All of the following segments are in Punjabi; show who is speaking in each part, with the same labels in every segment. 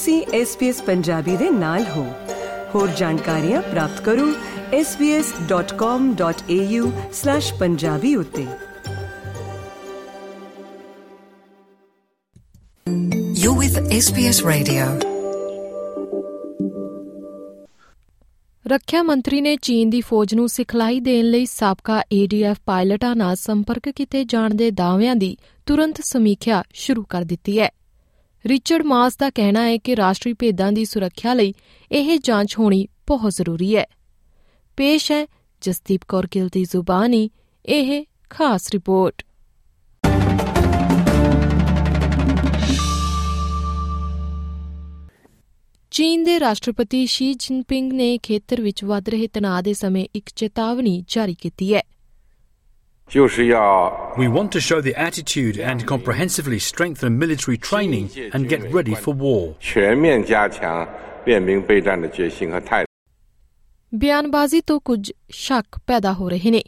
Speaker 1: ਤੁਸੀਂ SBS ਪੰਜਾਬੀ ਦੇ ਨਾਲ ਹੋ ਹੋਰ ਜਾਣਕਾਰੀਆਂ ਪ੍ਰਾਪਤ ਕਰੋ svs.com.au/punjabi ਉਤੇ
Speaker 2: You're with SBS Radio.
Speaker 3: ਰੱਖਿਆ ਮੰਤਰੀ ਨੇ ਚੀਨ ਦੀ ਫੌਜ ਨੂੰ ਸਿਖਲਾਈ ਦੇਣ ਲਈ ਸਾਬਕਾ ADF ਪਾਇਲਟਾਂ ਨਾਲ ਸੰਪਰਕ ਕੀਤੇ ਜਾਣ ਦੇ ਦਾਅਵਿਆਂ ਦੀ ਤੁਰੰਤ ਸਮੀਖਿਆ ਸ਼ੁਰੂ ਕਰ ਦਿੱਤੀ ਹੈ। ਰਿਚਰਡ ਮਾਸ ਦਾ ਕਹਿਣਾ ਹੈ ਕਿ ਰਾਸ਼ਟਰੀ ਭੇਦਾਂ ਦੀ ਸੁਰੱਖਿਆ ਲਈ ਇਹ ਜਾਂਚ ਹੋਣੀ ਬਹੁਤ ਜ਼ਰੂਰੀ ਹੈ। ਪੇਸ਼ ਹੈ ਜਸਦੀਪ ਕੌਰ ਗਿੱਲ ਦੀ ਜ਼ੁਬਾਨੀ, ਇਹ ਖਾਸ ਰਿਪੋਰਟ ਚੀਨ ਦੇ ਰਾਸ਼ਟਰਪਤੀ ਸ਼ੀ ਜਿਨਪਿੰਗ ਨੇ ਖੇਤਰ ਵਿੱਚ ਵੱਧ ਰਹੇ ਤਣਾਅ ਦੇ ਸਮੇਂ ਇੱਕ ਚੇਤਾਵਨੀ ਜਾਰੀ ਕੀਤੀ ਹੈ।
Speaker 4: We want to show the attitude and comprehensively strengthen military training and get ready for war.
Speaker 3: ਬਿਆਨਬਾਜ਼ੀ ਤੋਂ ਕੁਝ ਸ਼ੱਕ ਪੈਦਾ ਹੋ ਰਹੇ ਨੇ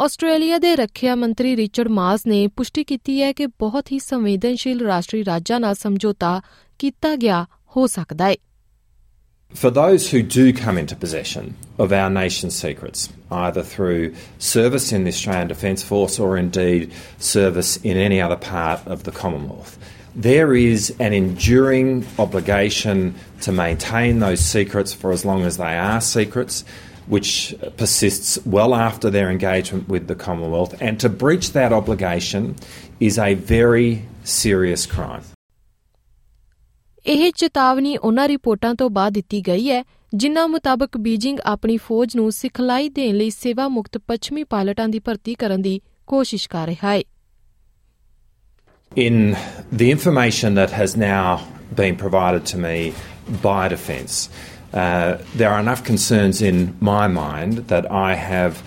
Speaker 3: ਆਸਟ੍ਰੇਲੀਆ ਦੇ ਰੱਖਿਆ ਮੰਤਰੀ ਰਿਚਰਡ ਮਾਸ ਨੇ ਪੁਸ਼ਟੀ ਕੀਤੀ ਹੈ ਕਿ ਬਹੁਤ ਹੀ ਸੰਵੇਦਨਸ਼ੀਲ ਰਾਸ਼ਟਰੀ ਰਾਜਾਂ ਨਾਲ ਸਮਝੌਤਾ ਕੀਤਾ ਗਿਆ ਹੋ ਸਕਦਾ ਹੈ
Speaker 5: For those who do come into possession of our nation's secrets, either through service in the Australian Defence Force or indeed service in any other part of the Commonwealth, there is an enduring obligation to maintain those secrets for as long as they are secrets, which persists well after their engagement with the Commonwealth. And to breach that obligation is a very serious crime.
Speaker 3: ਇਹ ਚੇਤਾਵਨੀ ਉਹਨਾਂ ਰਿਪੋਰਟਾਂ ਤੋਂ ਬਾਅਦ ਦਿੱਤੀ ਗਈ ਹੈ ਜਿਨ੍ਹਾਂ ਮੁਤਾਬਕ ਬੀਜਿੰਗ ਆਪਣੀ ਫੌਜ ਨੂੰ ਸਿਖਲਾਈ ਦੇਣ ਲਈ ਸੇਵਾ ਮੁਕਤ ਪੱਛਮੀ ਪਾਇਲਟਾਂ ਦੀ ਭਰਤੀ ਕਰਨ ਦੀ ਕੋਸ਼ਿਸ਼ ਕਰ ਰਿਹਾ ਹੈ
Speaker 5: In the information that has now been provided to me by Defence, uh, there are enough concerns in my mind that I have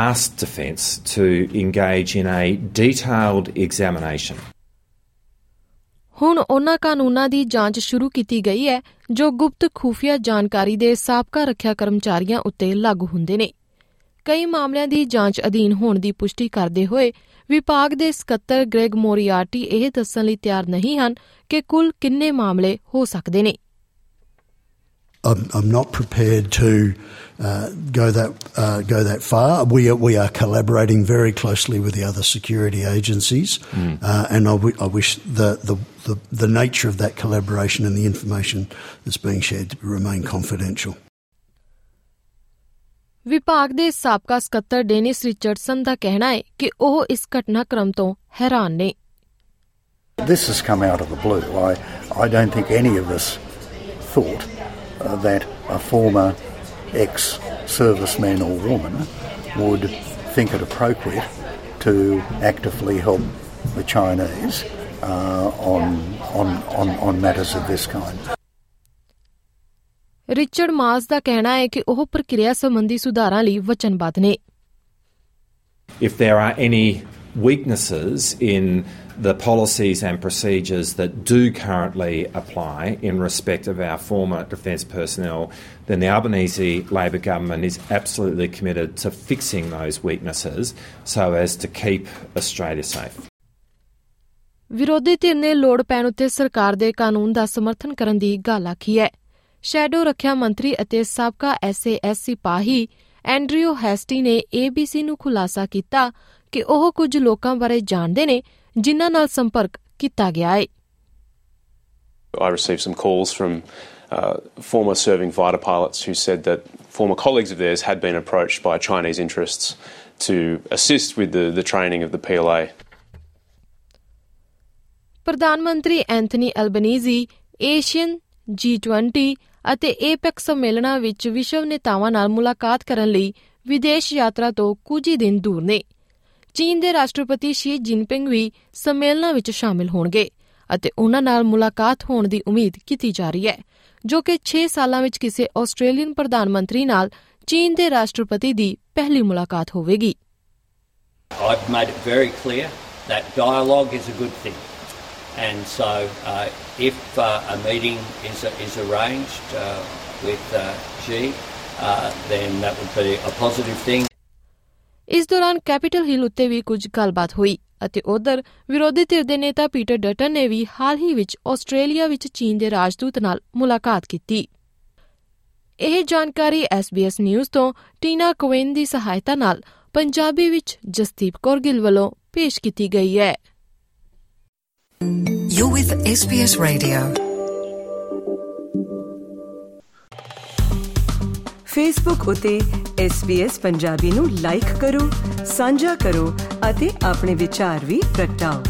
Speaker 5: asked Defence to engage in a detailed examination.
Speaker 3: ਹੁਣ ਉਹਨਾਂ ਕਾਨੂੰਨਾਂ ਦੀ ਜਾਂਚ ਸ਼ੁਰੂ ਕੀਤੀ ਗਈ ਹੈ ਜੋ ਗੁਪਤ ਖੂਫੀਆ ਜਾਣਕਾਰੀ ਦੇ ਸਾਬਕਾ ਰੱਖਿਆ ਕਰਮਚਾਰੀਆਂ ਉੱਤੇ ਲਾਗੂ ਹੁੰਦੇ ਨੇ ਕਈ ਮਾਮਲਿਆਂ ਦੀ ਜਾਂਚ ਅਧੀਨ ਹੋਣ ਦੀ ਪੁਸ਼ਟੀ ਕਰਦੇ ਹੋਏ ਵਿਭਾਗ ਦੇ ਸਕੱਤਰ ਗ੍ਰੈਗ ਮੋਰੀਆਰਟੀ ਇਹ ਦੱਸਣ ਲਈ ਤਿਆਰ ਨਹੀਂ ਹਨ ਕਿ ਕੁੱਲ ਕਿੰਨੇ ਮਾਮਲੇ ਹੋ ਸਕਦੇ ਨੇ
Speaker 6: I'm, I'm not prepared to uh, go that uh, go that far. We are, we are collaborating very closely with the other security agencies, uh, and I, w- I wish the, the, the the nature of that collaboration and the information that's being shared to remain confidential.
Speaker 3: ਵਿਭਾਗ ਦੇ ਸਾਬਕਾ ਸਕੱਤਰ ਡੇਨਿਸ ਰਿਚਰਡਸਨ ਦਾ ਕਹਿਣਾ ਹੈ ਕਿ ਉਹ ਇਸ ਘਟਨਾਕ੍ਰਮ ਤੋਂ ਹੈਰਾਨ ਨੇ
Speaker 7: This has come out of the blue. I, I don't think any of us thought uh, that a former ex serviceman or woman would think it appropriate to actively help the Chinese uh, on, on, on, on matters of this kind.
Speaker 3: Richard Mass ਦਾ ਕਹਿਣਾ ਹੈ ਕਿ ਉਹ ਪ੍ਰਕਿਰਿਆ ਸੰਬੰਧੀ ਸੁਧਾਰਾਂ ਲਈ ਵਚਨਬੱਧ ਨੇ
Speaker 5: If there are any weaknesses in the policies and procedures that do currently apply in respect of our former defence personnel, then the Albanese Labor government is absolutely committed to fixing those weaknesses so as to keep Australia safe.
Speaker 3: ਵਿਰੋਧੀ ਧਿਰ ਨੇ ਲੋੜ ਪੈਣ ਉੱਤੇ ਸਰਕਾਰ ਦੇ ਕਾਨੂੰਨ ਦਾ ਸਮਰਥਨ ਕਰਨ ਦੀ ਗੱਲ ਆਖੀ ਹੈ ਸ਼ੈਡੋ ਰੱਖਿਆ ਮੰਤਰੀ ਅਤੇ ਸਾਬਕਾ ਐਸਏਐਸ ਸਿਪਾਹੀ ਐਂਡਰਿਓ ਹੈਸਟੀ ਨੇ ABC ਨੂੰ ਖੁਲਾਸਾ ਕੀਤਾ ਕਿ ਉਹ ਕੁਝ ਲੋਕਾਂ ਬਾਰੇ ਜਾਣਦੇ ਨੇ ਜਿਨ੍ਹਾਂ ਨਾਲ ਸੰਪਰਕ ਕੀਤਾ ਗਿਆ ਹੈ
Speaker 8: I received some calls from uh, former serving fighter pilots who said that former colleagues of theirs had been approached by Chinese interests to assist with the, the training of the PLA.
Speaker 3: ਪ੍ਰਧਾਨ ਮੰਤਰੀ ਐਂਥਨੀ ਐਲਬਨੀਜ਼ੀ ਏਸ਼ੀਅਨ G20 ਅਤੇ ਏਪੈਕ ਸੰਮੇਲਨਾਂ ਵਿੱਚ ਵਿਸ਼ਵ ਨੇਤਾਵਾਂ ਨਾਲ ਮੁਲਾਕਾਤ ਕਰਨ ਲਈ ਵਿਦੇਸ਼ ਯਾਤਰਾ ਤੋਂ ਕੁਝ ਹੀ ਦਿਨ ਦੂਰ ਨੇ ਚੀਨ ਦੇ ਰਾਸ਼ਟਰਪਤੀ ਸ਼ੀ ਜਿਨਪਿੰਗ ਵੀ ਸੰਮੇਲਨਾਂ ਵਿੱਚ ਸ਼ਾਮਿਲ ਹੋਣਗੇ ਅਤੇ ਉਹਨਾਂ ਨਾਲ ਮੁਲਾਕਾਤ ਹੋਣ ਦੀ ਉਮੀਦ ਕੀਤੀ ਜਾ ਰਹੀ ਹੈ, ਜੋ ਕਿ 6 ਸਾਲਾਂ ਵਿੱਚ ਕਿਸੇ ਆਸਟ੍ਰੇਲੀਅਨ ਪ੍ਰਧਾਨ ਮੰਤਰੀ ਨਾਲ ਚੀਨ ਦੇ ਰਾਸ਼ਟਰਪਤੀ ਦੀ ਪਹਿਲੀ ਮੁਲਾਕਾਤ ਹੋਵੇਗੀ
Speaker 9: I've made it very clear that dialogue is a good thing. And so uh, if uh, a meeting is, is arranged uh, with uh, Xi, uh, then that would be a positive thing.
Speaker 3: ਇਸ ਦੌਰਾਨ ਕੈਪੀਟਲ ਹਿਲ ਉੱਤੇ ਵੀ ਕੁਝ ਗੱਲਬਾਤ ਹੋਈ ਅਤੇ ਉਧਰ ਵਿਰੋਧੀ ਧਿਰ ਦੇ ਨੇਤਾ ਪੀਟਰ ਡਟਨ ਨੇ ਵੀ ਹਾਲ ਹੀ ਵਿੱਚ ਆਸਟ੍ਰੇਲੀਆ ਵਿੱਚ ਚੀਨ ਦੇ ਰਾਜਦੂਤ ਨਾਲ ਮੁਲਾਕਾਤ ਕੀਤੀ ਇਹ ਜਾਣਕਾਰੀ SBS ਨਿਊਜ਼ ਤੋਂ ਟੀਨਾ ਕੋਵੇਨ ਦੀ ਸਹਾਇਤਾ ਨਾਲ ਪੰਜਾਬੀ ਵਿੱਚ ਜਸਦੀਪ ਕੌਰ ਗਿੱਲ ਵੱਲੋਂ ਪੇਸ਼ ਕੀਤੀ ਗਈ ਹੈ
Speaker 2: You're with SBS Radio.
Speaker 1: Facebook ਉਤੇ SBS ਪੰਜਾਬੀ ਨੂੰ ਲਾਈਕ ਕਰੋ, ਸਾਂਝਾ ਕਰੋ ਅਤੇ ਆਪਣੇ ਵਿਚਾਰ ਵੀ ਪ੍ਰਗਟਾਓ